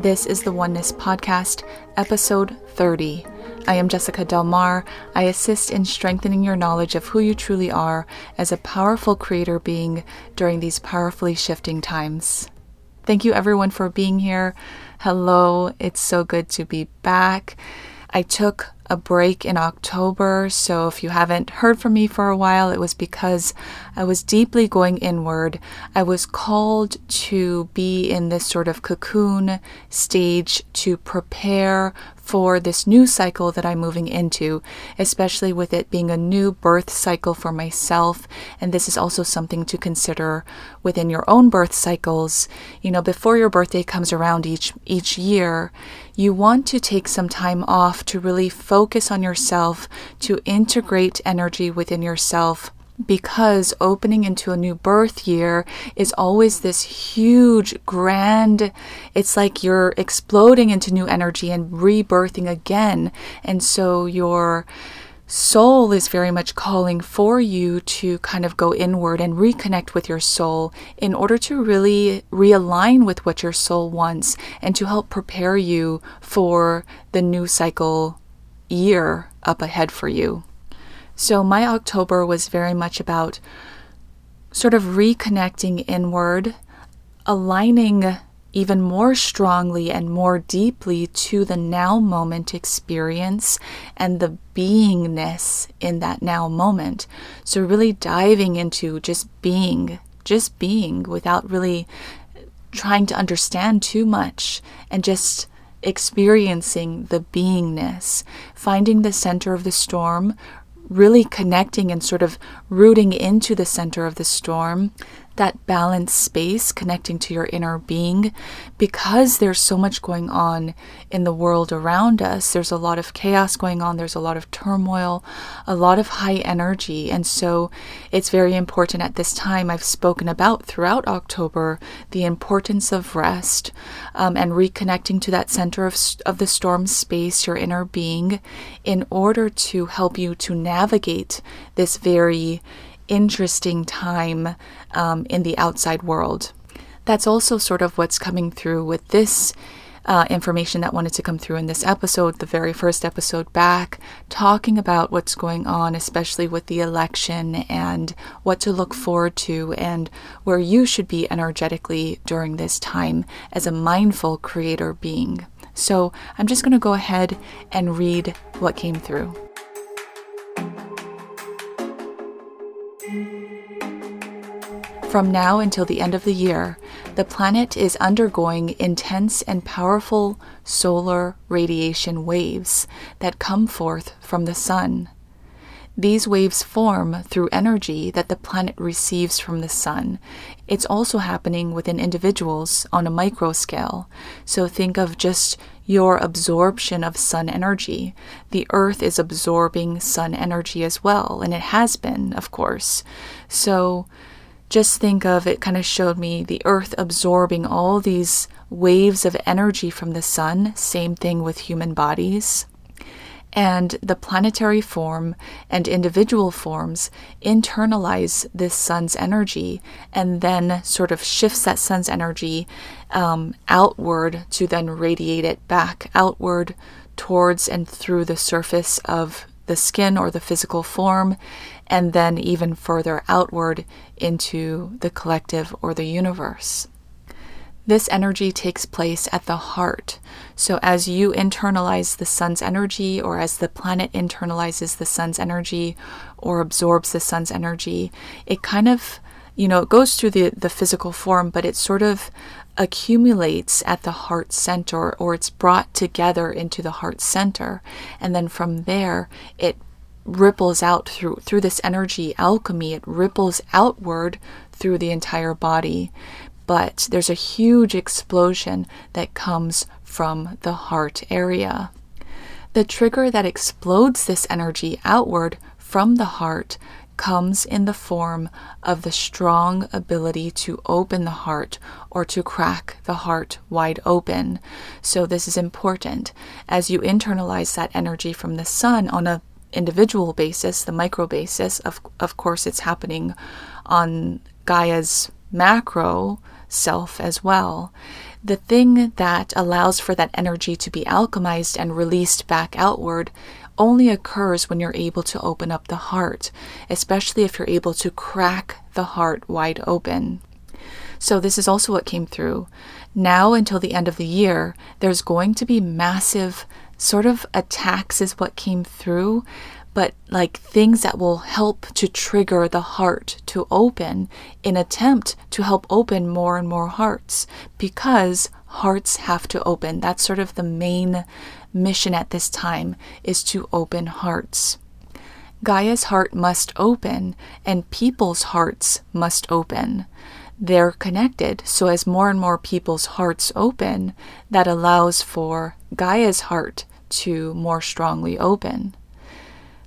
This is the Oneness Podcast, episode 30. I am Jessica Delmar. I assist in strengthening your knowledge of who you truly are as a powerful creator being during these powerfully shifting times. Thank you, everyone, for being here. Hello, it's so good to be back. I took a break in October, so if you haven't heard from me for a while, it was because I was deeply going inward. I was called to be in this sort of cocoon stage to prepare for this new cycle that I'm moving into, especially with it being a new birth cycle for myself. And this is also something to consider within your own birth cycles. You know, before your birthday comes around each each year, you want to take some time off to really focus on yourself, to integrate energy within yourself because opening into a new birth year is always this huge, grand, it's like you're exploding into new energy and rebirthing again. And so your soul is very much calling for you to kind of go inward and reconnect with your soul in order to really realign with what your soul wants and to help prepare you for the new cycle year up ahead for you. So my October was very much about sort of reconnecting inward, aligning even more strongly and more deeply to the now moment experience and the beingness in that now moment. So, really diving into just being, just being without really trying to understand too much and just experiencing the beingness, finding the center of the storm, really connecting and sort of rooting into the center of the storm, that balanced space connecting to your inner being, because there's so much going on in the world around us. There's a lot of chaos going on, there's a lot of turmoil, a lot of high energy. And so it's very important at this time. I've spoken about throughout October the importance of rest um, and reconnecting to that center of, of the storm space, your inner being, in order to help you to navigate this very interesting time um, in the outside world. That's also sort of what's coming through with this uh, information that wanted to come through in this episode, the very first episode back, talking about what's going on, especially with the election and what to look forward to and where you should be energetically during this time as a mindful creator being. So I'm just going to go ahead and read what came through. From now until the end of the year, the planet is undergoing intense and powerful solar radiation waves that come forth from the sun. These waves form through energy that the planet receives from the sun. It's also happening within individuals on a micro scale. So think of just your absorption of sun energy. The earth is absorbing sun energy as well, and it has been, of course. So just think of it kind of showed me the earth absorbing all these waves of energy from the sun, same thing with human bodies. And the planetary form and individual forms internalize this sun's energy and then sort of shifts that sun's energy um, outward to then radiate it back outward towards and through the surface of the skin or the physical form, and then even further outward into the collective or the universe. This energy takes place at the heart. So, as you internalize the sun's energy, or as the planet internalizes the sun's energy, or absorbs the sun's energy, it kind of, you know, it goes through the, the physical form, but it sort of accumulates at the heart center or it's brought together into the heart center and then from there it ripples out through through this energy alchemy it ripples outward through the entire body. But there's a huge explosion that comes from the heart area. The trigger that explodes this energy outward from the heart comes in the form of the strong ability to open the heart or to crack the heart wide open. So this is important. As you internalize that energy from the sun on a individual basis, the micro basis. Of of course it's happening on Gaia's macro self as well. the thing that allows for that energy to be alchemized and released back outward only occurs when you're able to open up the heart, especially if you're able to crack the heart wide open. So, this is also what came through. Now, until the end of the year, there's going to be massive sort of attacks, is what came through, but like things that will help to trigger the heart to open in attempt to help open more and more hearts because hearts have to open. That's sort of the main mission at this time is to open hearts. Gaia's heart must open and people's hearts must open. They're connected, so as more and more people's hearts open, that allows for Gaia's heart to more strongly open.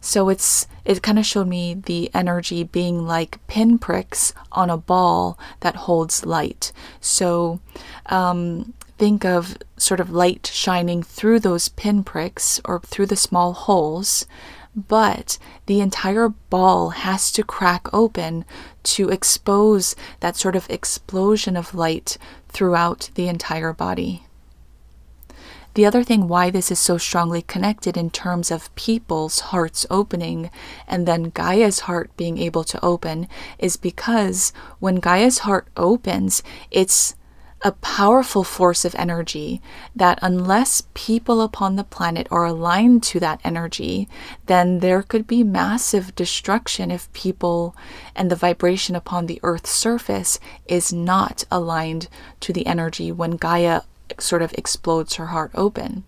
So it's it kind of showed me the energy being like pinpricks on a ball that holds light. So um, think of sort of light shining through those pinpricks or through the small holes, but the entire ball has to crack open to expose that sort of explosion of light throughout the entire body. The other thing why this is so strongly connected in terms of people's hearts opening and then Gaia's heart being able to open is because when Gaia's heart opens, it's a powerful force of energy that, unless people upon the planet are aligned to that energy, then there could be massive destruction if people and the vibration upon the Earth's surface is not aligned to the energy when Gaia sort of explodes her heart open.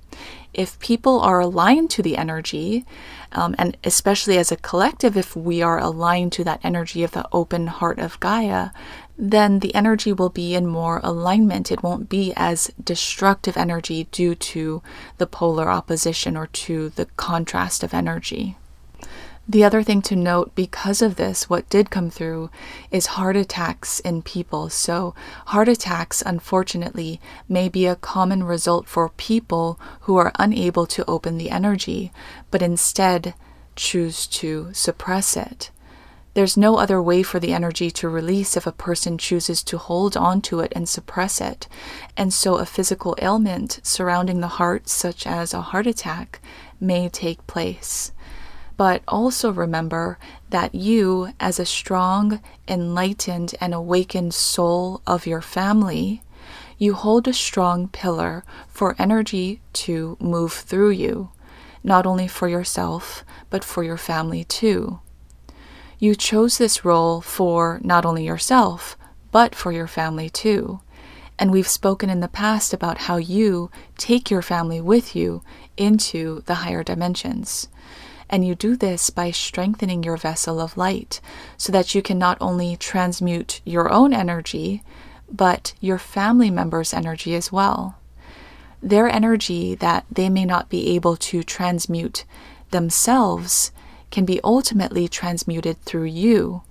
If people are aligned to the energy, um, and especially as a collective, if we are aligned to that energy of the open heart of Gaia, then the energy will be in more alignment. It won't be as destructive energy due to the polar opposition or to the contrast of energy. The other thing to note because of this, what did come through is heart attacks in people. So, heart attacks, unfortunately, may be a common result for people who are unable to open the energy, but instead choose to suppress it. There's no other way for the energy to release if a person chooses to hold on to it and suppress it. And so a physical ailment surrounding the heart, such as a heart attack, may take place. But also remember that you, as a strong, enlightened, and awakened soul of your family, you hold a strong pillar for energy to move through you, not only for yourself, but for your family too. You chose this role for not only yourself, but for your family too. And we've spoken in the past about how you take your family with you into the higher dimensions. And you do this by strengthening your vessel of light so that you can not only transmute your own energy, but your family members' energy as well. Their energy that they may not be able to transmute themselves can be ultimately transmuted through you,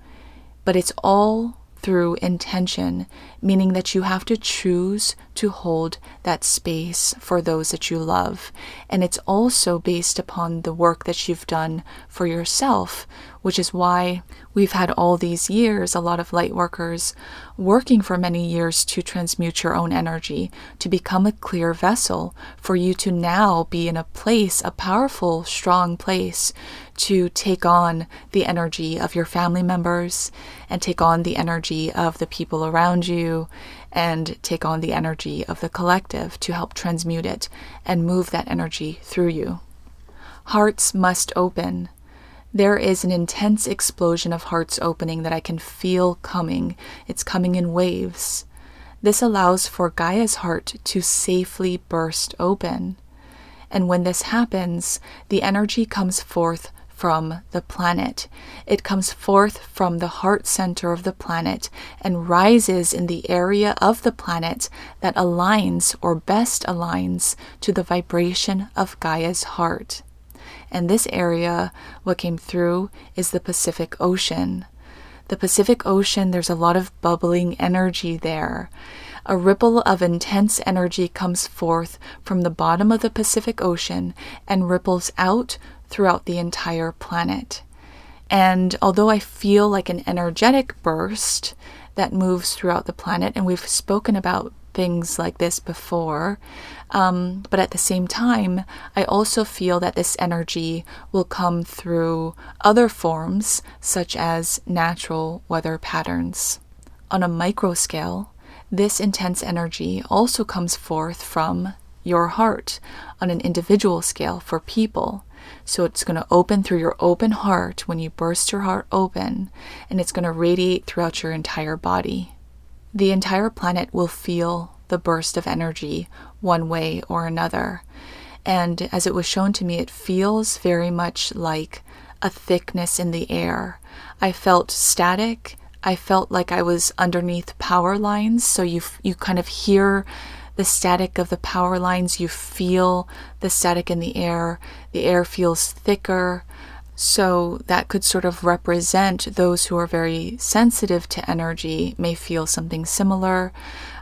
but it's all through intention, meaning that you have to choose to hold that space for those that you love. And it's also based upon the work that you've done for yourself, which is why we've had all these years, a lot of light workers working for many years to transmute your own energy, to become a clear vessel, for you to now be in a place, a powerful, strong place, to take on the energy of your family members and take on the energy of the people around you and take on the energy of the collective to help transmute it and move that energy through you. Hearts must open there is an intense explosion of hearts opening that I can feel coming. It's coming in waves. This allows for Gaia's heart to safely burst open. And when this happens, the energy comes forth from the planet. It comes forth from the heart center of the planet and rises in the area of the planet that aligns or best aligns to the vibration of Gaia's heart. And this area, what came through, is the Pacific Ocean. The Pacific Ocean, there's a lot of bubbling energy there. A ripple of intense energy comes forth from the bottom of the Pacific Ocean and ripples out throughout the entire planet. And although I feel like an energetic burst that moves throughout the planet, and we've spoken about things like this before. Um, but at the same time, I also feel that this energy will come through other forms, such as natural weather patterns. On a micro scale, this intense energy also comes forth from your heart on an individual scale for people. So it's going to open through your open heart when you burst your heart open, and it's going to radiate throughout your entire body. The entire planet will feel the burst of energy one way or another. And as it was shown to me, it feels very much like a thickness in the air. I felt static. I felt like I was underneath power lines. So you, you kind of hear the static of the power lines, you feel the static in the air. The air feels thicker. So that could sort of represent those who are very sensitive to energy may feel something similar.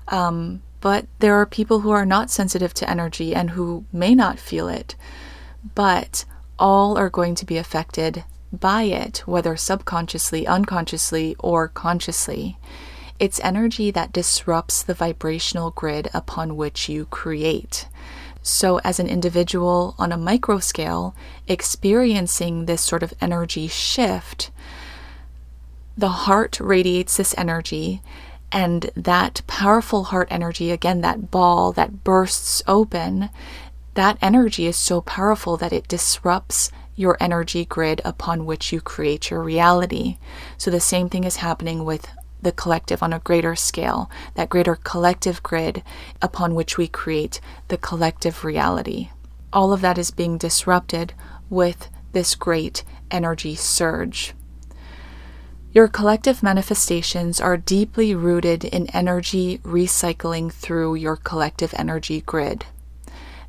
Um, but there are people who are not sensitive to energy and who may not feel it. But all are going to be affected by it, whether subconsciously, unconsciously, or consciously. It's energy that disrupts the vibrational grid upon which you create. So, as an individual on a micro scale, experiencing this sort of energy shift, the heart radiates this energy, and that powerful heart energy, again, that ball that bursts open, that energy is so powerful that it disrupts your energy grid upon which you create your reality. So, the same thing is happening with the collective on a greater scale, that greater collective grid upon which we create the collective reality. All of that is being disrupted with this great energy surge. Your collective manifestations are deeply rooted in energy recycling through your collective energy grid.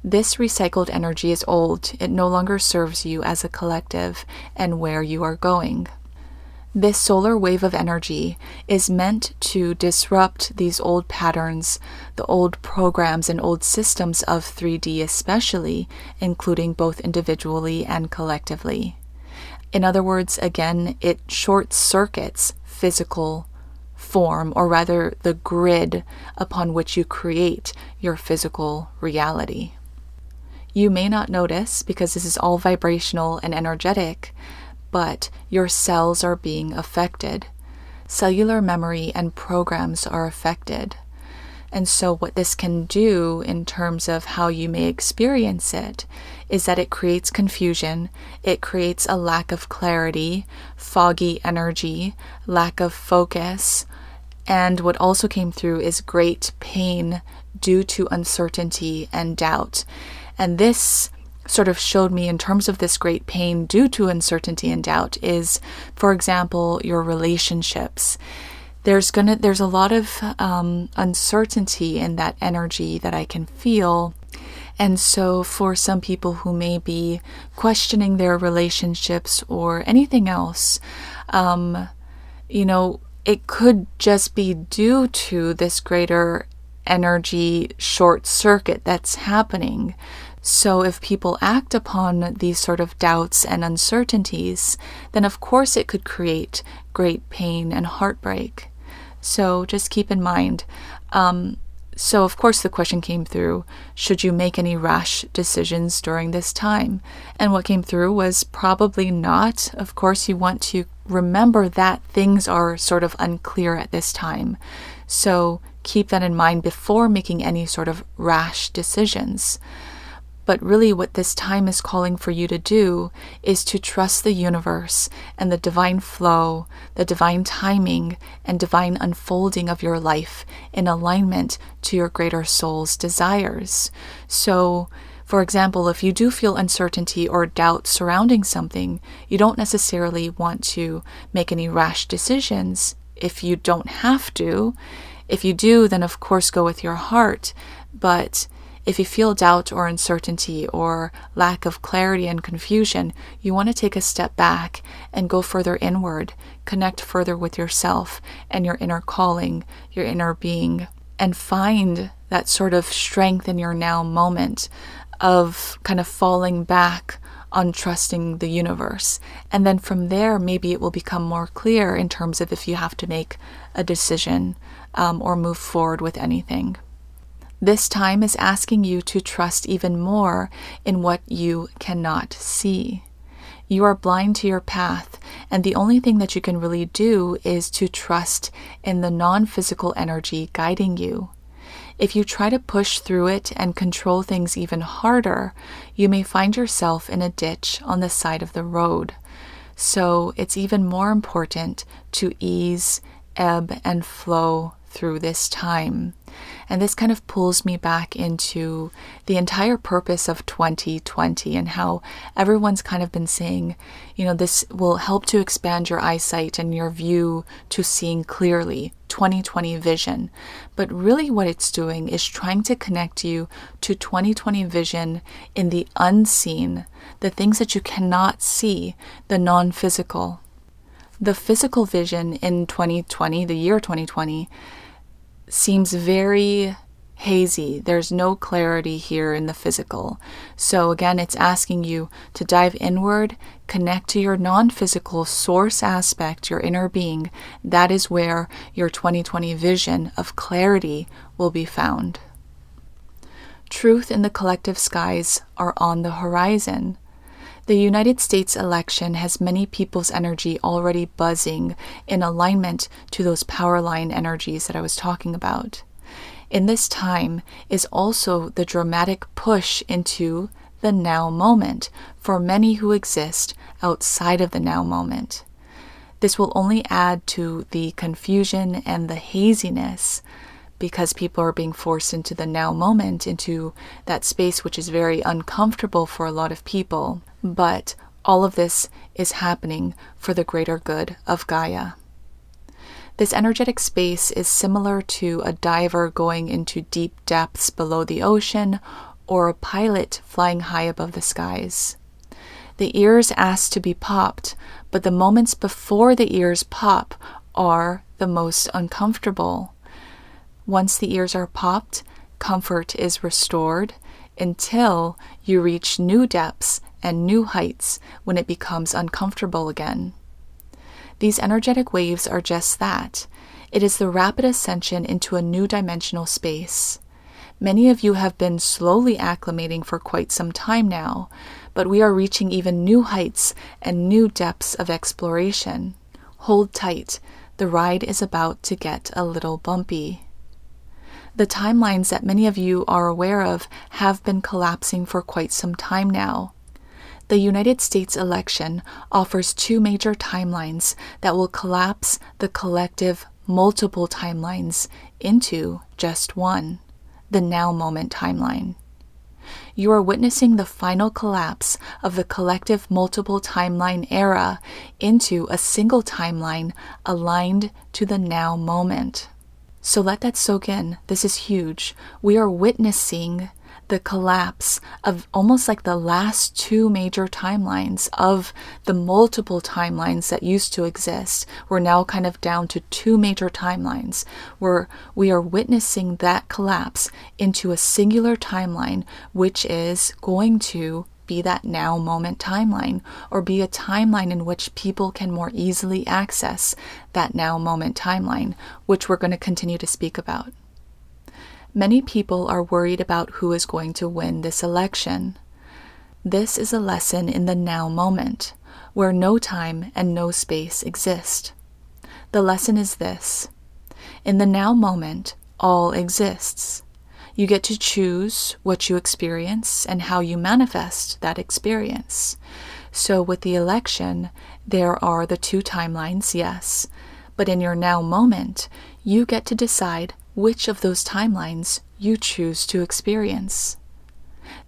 This recycled energy is old, it no longer serves you as a collective and where you are going. This solar wave of energy is meant to disrupt these old patterns, the old programs and old systems of 3D, especially, including both individually and collectively. In other words, again, it short circuits physical form, or rather the grid upon which you create your physical reality. You may not notice because this is all vibrational and energetic but your cells are being affected. Cellular memory and programs are affected. And so, what this can do in terms of how you may experience it is that it creates confusion, it creates a lack of clarity, foggy energy, lack of focus, and what also came through is great pain due to uncertainty and doubt. And this sort of showed me in terms of this great pain due to uncertainty and doubt is, for example, your relationships. There's gonna there's a lot of um, uncertainty in that energy that I can feel. And so, for some people who may be questioning their relationships or anything else, um, you know, it could just be due to this greater energy short circuit that's happening. So, if people act upon these sort of doubts and uncertainties, then of course it could create great pain and heartbreak. So, just keep in mind. Um, so, of course, the question came through should you make any rash decisions during this time? And what came through was probably not. Of course, you want to remember that things are sort of unclear at this time. So, keep that in mind before making any sort of rash decisions. But really, what this time is calling for you to do is to trust the universe and the divine flow, the divine timing, and divine unfolding of your life in alignment to your greater soul's desires. So, for example, if you do feel uncertainty or doubt surrounding something, you don't necessarily want to make any rash decisions if you don't have to. If you do, then of course go with your heart. But if you feel doubt or uncertainty or lack of clarity and confusion, you want to take a step back and go further inward, connect further with yourself and your inner calling, your inner being, and find that sort of strength in your now moment of kind of falling back on trusting the universe. And then from there, maybe it will become more clear in terms of if you have to make a decision um, or move forward with anything. This time is asking you to trust even more in what you cannot see. You are blind to your path, and the only thing that you can really do is to trust in the non physical energy guiding you. If you try to push through it and control things even harder, you may find yourself in a ditch on the side of the road. So it's even more important to ease, ebb, and flow through this time. And this kind of pulls me back into the entire purpose of 2020 and how everyone's kind of been saying, you know, this will help to expand your eyesight and your view to seeing clearly, 2020 vision. But really, what it's doing is trying to connect you to 2020 vision in the unseen, the things that you cannot see, the non physical. The physical vision in 2020, the year 2020, seems very hazy. There's no clarity here in the physical. So, again, it's asking you to dive inward, connect to your non physical source aspect, your inner being. That is where your 2020 vision of clarity will be found. Truth in the collective skies are on the horizon. The United States election has many people's energy already buzzing in alignment to those power line energies that I was talking about. In this time is also the dramatic push into the now moment for many who exist outside of the now moment. This will only add to the confusion and the haziness because people are being forced into the now moment, into that space which is very uncomfortable for a lot of people. But all of this is happening for the greater good of Gaia. This energetic space is similar to a diver going into deep depths below the ocean or a pilot flying high above the skies. The ears ask to be popped, but the moments before the ears pop are the most uncomfortable. Once the ears are popped, comfort is restored until you reach new depths and new heights when it becomes uncomfortable again. These energetic waves are just that it is the rapid ascension into a new dimensional space. Many of you have been slowly acclimating for quite some time now, but we are reaching even new heights and new depths of exploration. Hold tight, the ride is about to get a little bumpy. The timelines that many of you are aware of have been collapsing for quite some time now. The United States election offers two major timelines that will collapse the collective multiple timelines into just one the now moment timeline. You are witnessing the final collapse of the collective multiple timeline era into a single timeline aligned to the now moment. So let that soak in. This is huge. We are witnessing the collapse of almost like the last two major timelines of the multiple timelines that used to exist. We're now kind of down to two major timelines where we are witnessing that collapse into a singular timeline, which is going to be that now moment timeline or be a timeline in which people can more easily access that now moment timeline, which we're going to continue to speak about. Many people are worried about who is going to win this election. This is a lesson in the now moment, where no time and no space exist. The lesson is this In the now moment, all exists. You get to choose what you experience and how you manifest that experience. So, with the election, there are the two timelines, yes, but in your now moment, you get to decide which of those timelines you choose to experience.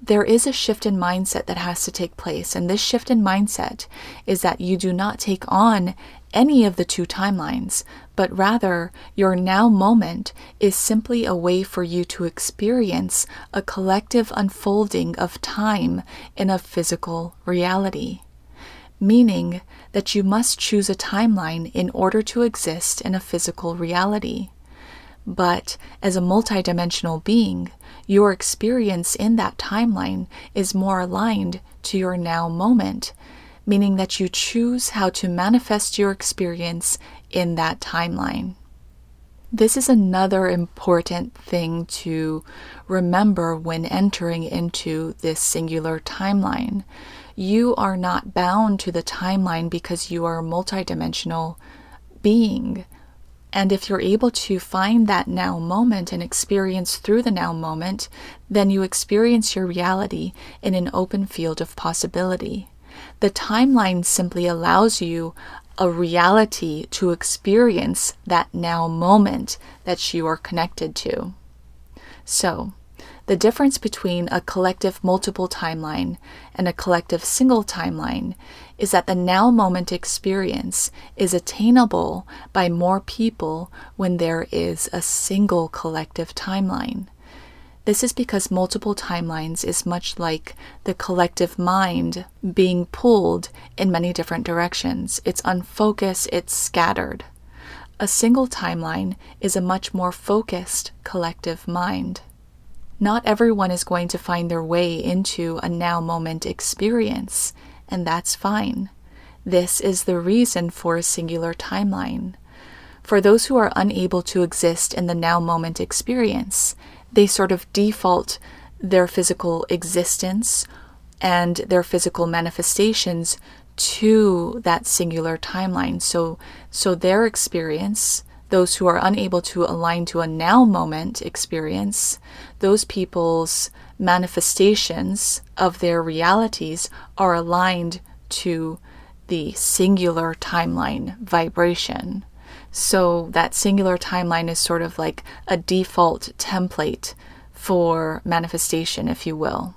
There is a shift in mindset that has to take place, and this shift in mindset is that you do not take on any of the two timelines, but rather your now moment is simply a way for you to experience a collective unfolding of time in a physical reality. Meaning that you must choose a timeline in order to exist in a physical reality. But as a multidimensional being, your experience in that timeline is more aligned to your now moment meaning that you choose how to manifest your experience in that timeline. This is another important thing to remember when entering into this singular timeline. You are not bound to the timeline because you are a multidimensional being. And if you're able to find that now moment and experience through the now moment, then you experience your reality in an open field of possibility. The timeline simply allows you a reality to experience that now moment that you are connected to. So, the difference between a collective multiple timeline and a collective single timeline is that the now moment experience is attainable by more people when there is a single collective timeline. This is because multiple timelines is much like the collective mind being pulled in many different directions. It's unfocused, it's scattered. A single timeline is a much more focused collective mind. Not everyone is going to find their way into a now moment experience, and that's fine. This is the reason for a singular timeline. For those who are unable to exist in the now moment experience, they sort of default their physical existence and their physical manifestations to that singular timeline. So, so their experience, those who are unable to align to a now moment experience, those people's manifestations of their realities are aligned to the singular timeline vibration. So that singular timeline is sort of like a default template for manifestation, if you will.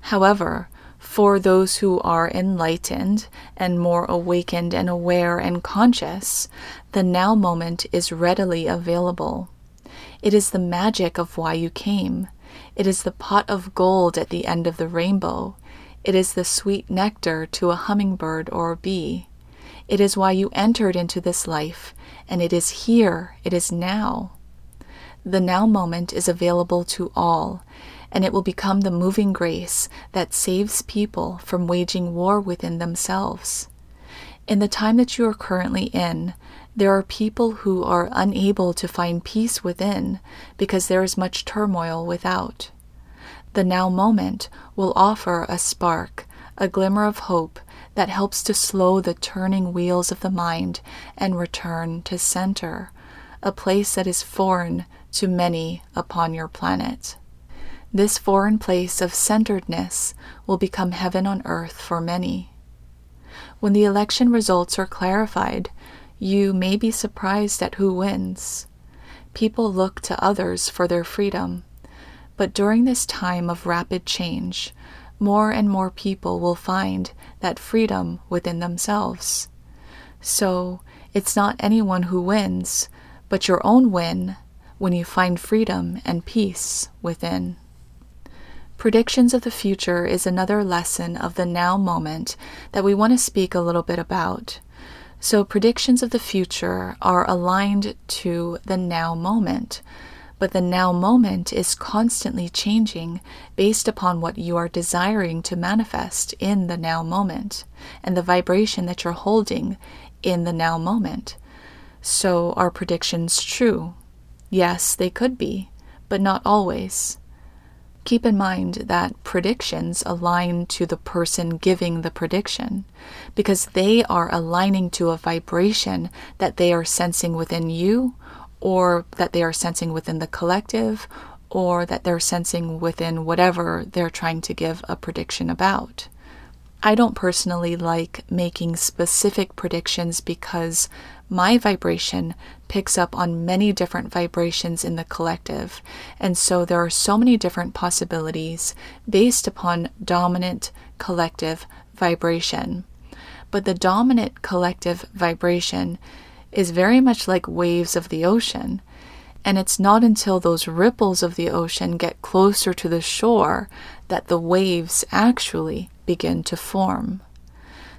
However, for those who are enlightened and more awakened and aware and conscious, the now moment is readily available. It is the magic of why you came. It is the pot of gold at the end of the rainbow. It is the sweet nectar to a hummingbird or a bee. It is why you entered into this life, and it is here, it is now. The now moment is available to all, and it will become the moving grace that saves people from waging war within themselves. In the time that you are currently in, there are people who are unable to find peace within because there is much turmoil without. The now moment will offer a spark, a glimmer of hope that helps to slow the turning wheels of the mind and return to center, a place that is foreign to many upon your planet. This foreign place of centeredness will become heaven on earth for many. When the election results are clarified, you may be surprised at who wins. People look to others for their freedom. But during this time of rapid change, more and more people will find that freedom within themselves. So it's not anyone who wins, but your own win when you find freedom and peace within. Predictions of the future is another lesson of the now moment that we want to speak a little bit about. So, predictions of the future are aligned to the now moment but the now moment is constantly changing based upon what you are desiring to manifest in the now moment and the vibration that you're holding in the now moment. So, are predictions true? Yes, they could be, but not always. Keep in mind that predictions align to the person giving the prediction because they are aligning to a vibration that they are sensing within you or that they are sensing within the collective, or that they're sensing within whatever they're trying to give a prediction about. I don't personally like making specific predictions because my vibration picks up on many different vibrations in the collective, and so there are so many different possibilities based upon dominant collective vibration. But the dominant collective vibration is very much like waves of the ocean. And it's not until those ripples of the ocean get closer to the shore that the waves actually begin to form.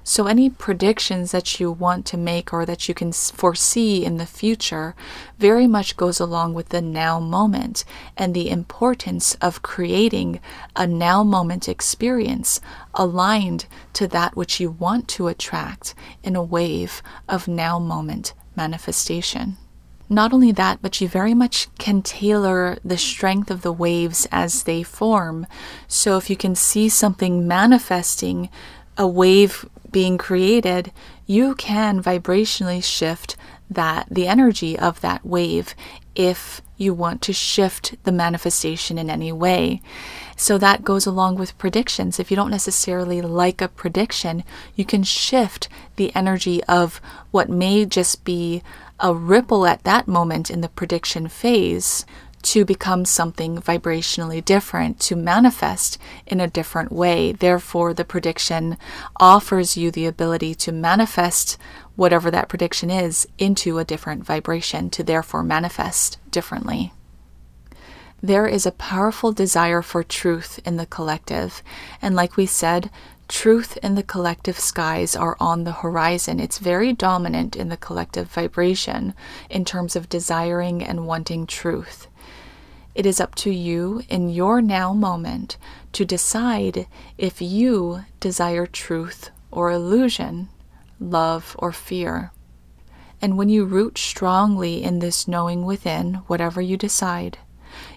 So, any predictions that you want to make or that you can foresee in the future very much goes along with the now moment and the importance of creating a now moment experience aligned to that which you want to attract in a wave of now moment manifestation. Not only that, but you very much can tailor the strength of the waves as they form. So if you can see something manifesting, a wave being created, you can vibrationally shift that the energy of that wave if you want to shift the manifestation in any way. So that goes along with predictions. If you don't necessarily like a prediction, you can shift the energy of what may just be a ripple at that moment in the prediction phase to become something vibrationally different, to manifest in a different way. Therefore, the prediction offers you the ability to manifest whatever that prediction is into a different vibration, to therefore manifest differently. There is a powerful desire for truth in the collective. And like we said, truth in the collective skies are on the horizon. It's very dominant in the collective vibration in terms of desiring and wanting truth. It is up to you in your now moment to decide if you desire truth or illusion, love or fear. And when you root strongly in this knowing within, whatever you decide,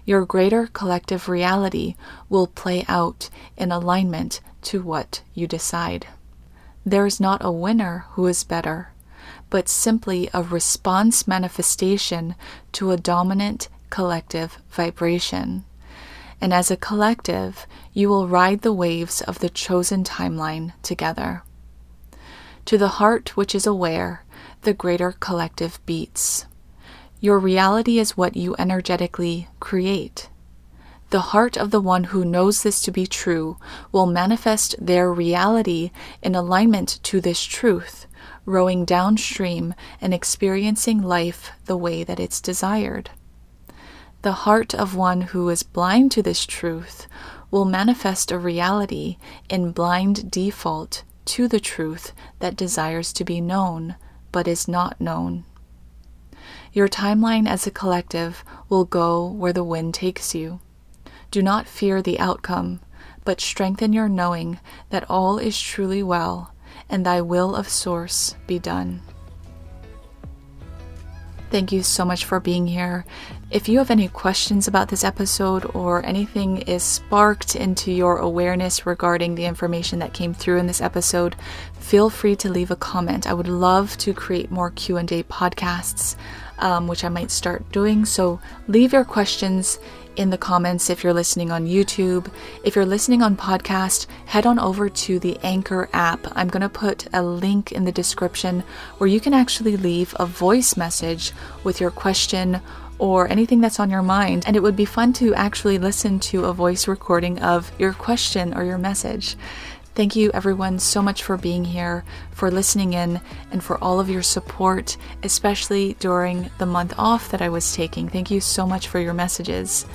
your greater collective reality will play out in alignment to what you decide. There is not a winner who is better, but simply a response manifestation to a dominant collective vibration. And as a collective, you will ride the waves of the chosen timeline together. To the heart which is aware, the greater collective beats. Your reality is what you energetically create. The heart of the one who knows this to be true will manifest their reality in alignment to this truth, rowing downstream and experiencing life the way that it's desired. The heart of one who is blind to this truth will manifest a reality in blind default to the truth that desires to be known but is not known. Your timeline as a collective will go where the wind takes you. Do not fear the outcome, but strengthen your knowing that all is truly well, and thy will of Source be done. Thank you so much for being here. If you have any questions about this episode or anything is sparked into your awareness regarding the information that came through in this episode, feel free to leave a comment. I would love to create more Q&A podcasts um, which I might start doing. So leave your questions in the comments if you're listening on YouTube. If you're listening on podcast, head on over to the Anchor app. I'm going to put a link in the description where you can actually leave a voice message with your question or anything that's on your mind. And it would be fun to actually listen to a voice recording of your question or your message. Thank you, everyone, so much for being here, for listening in, and for all of your support, especially during the month off that I was taking. Thank you so much for your messages.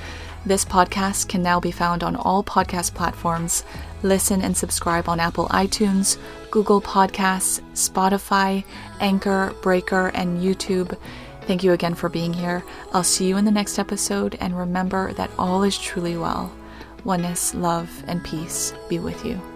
This podcast can now be found on all podcast platforms. Listen and subscribe on Apple iTunes, Google Podcasts, Spotify, Anchor, Breaker, and YouTube. Thank you again for being here. I'll see you in the next episode, and remember that all is truly well. Oneness, love, and peace be with you.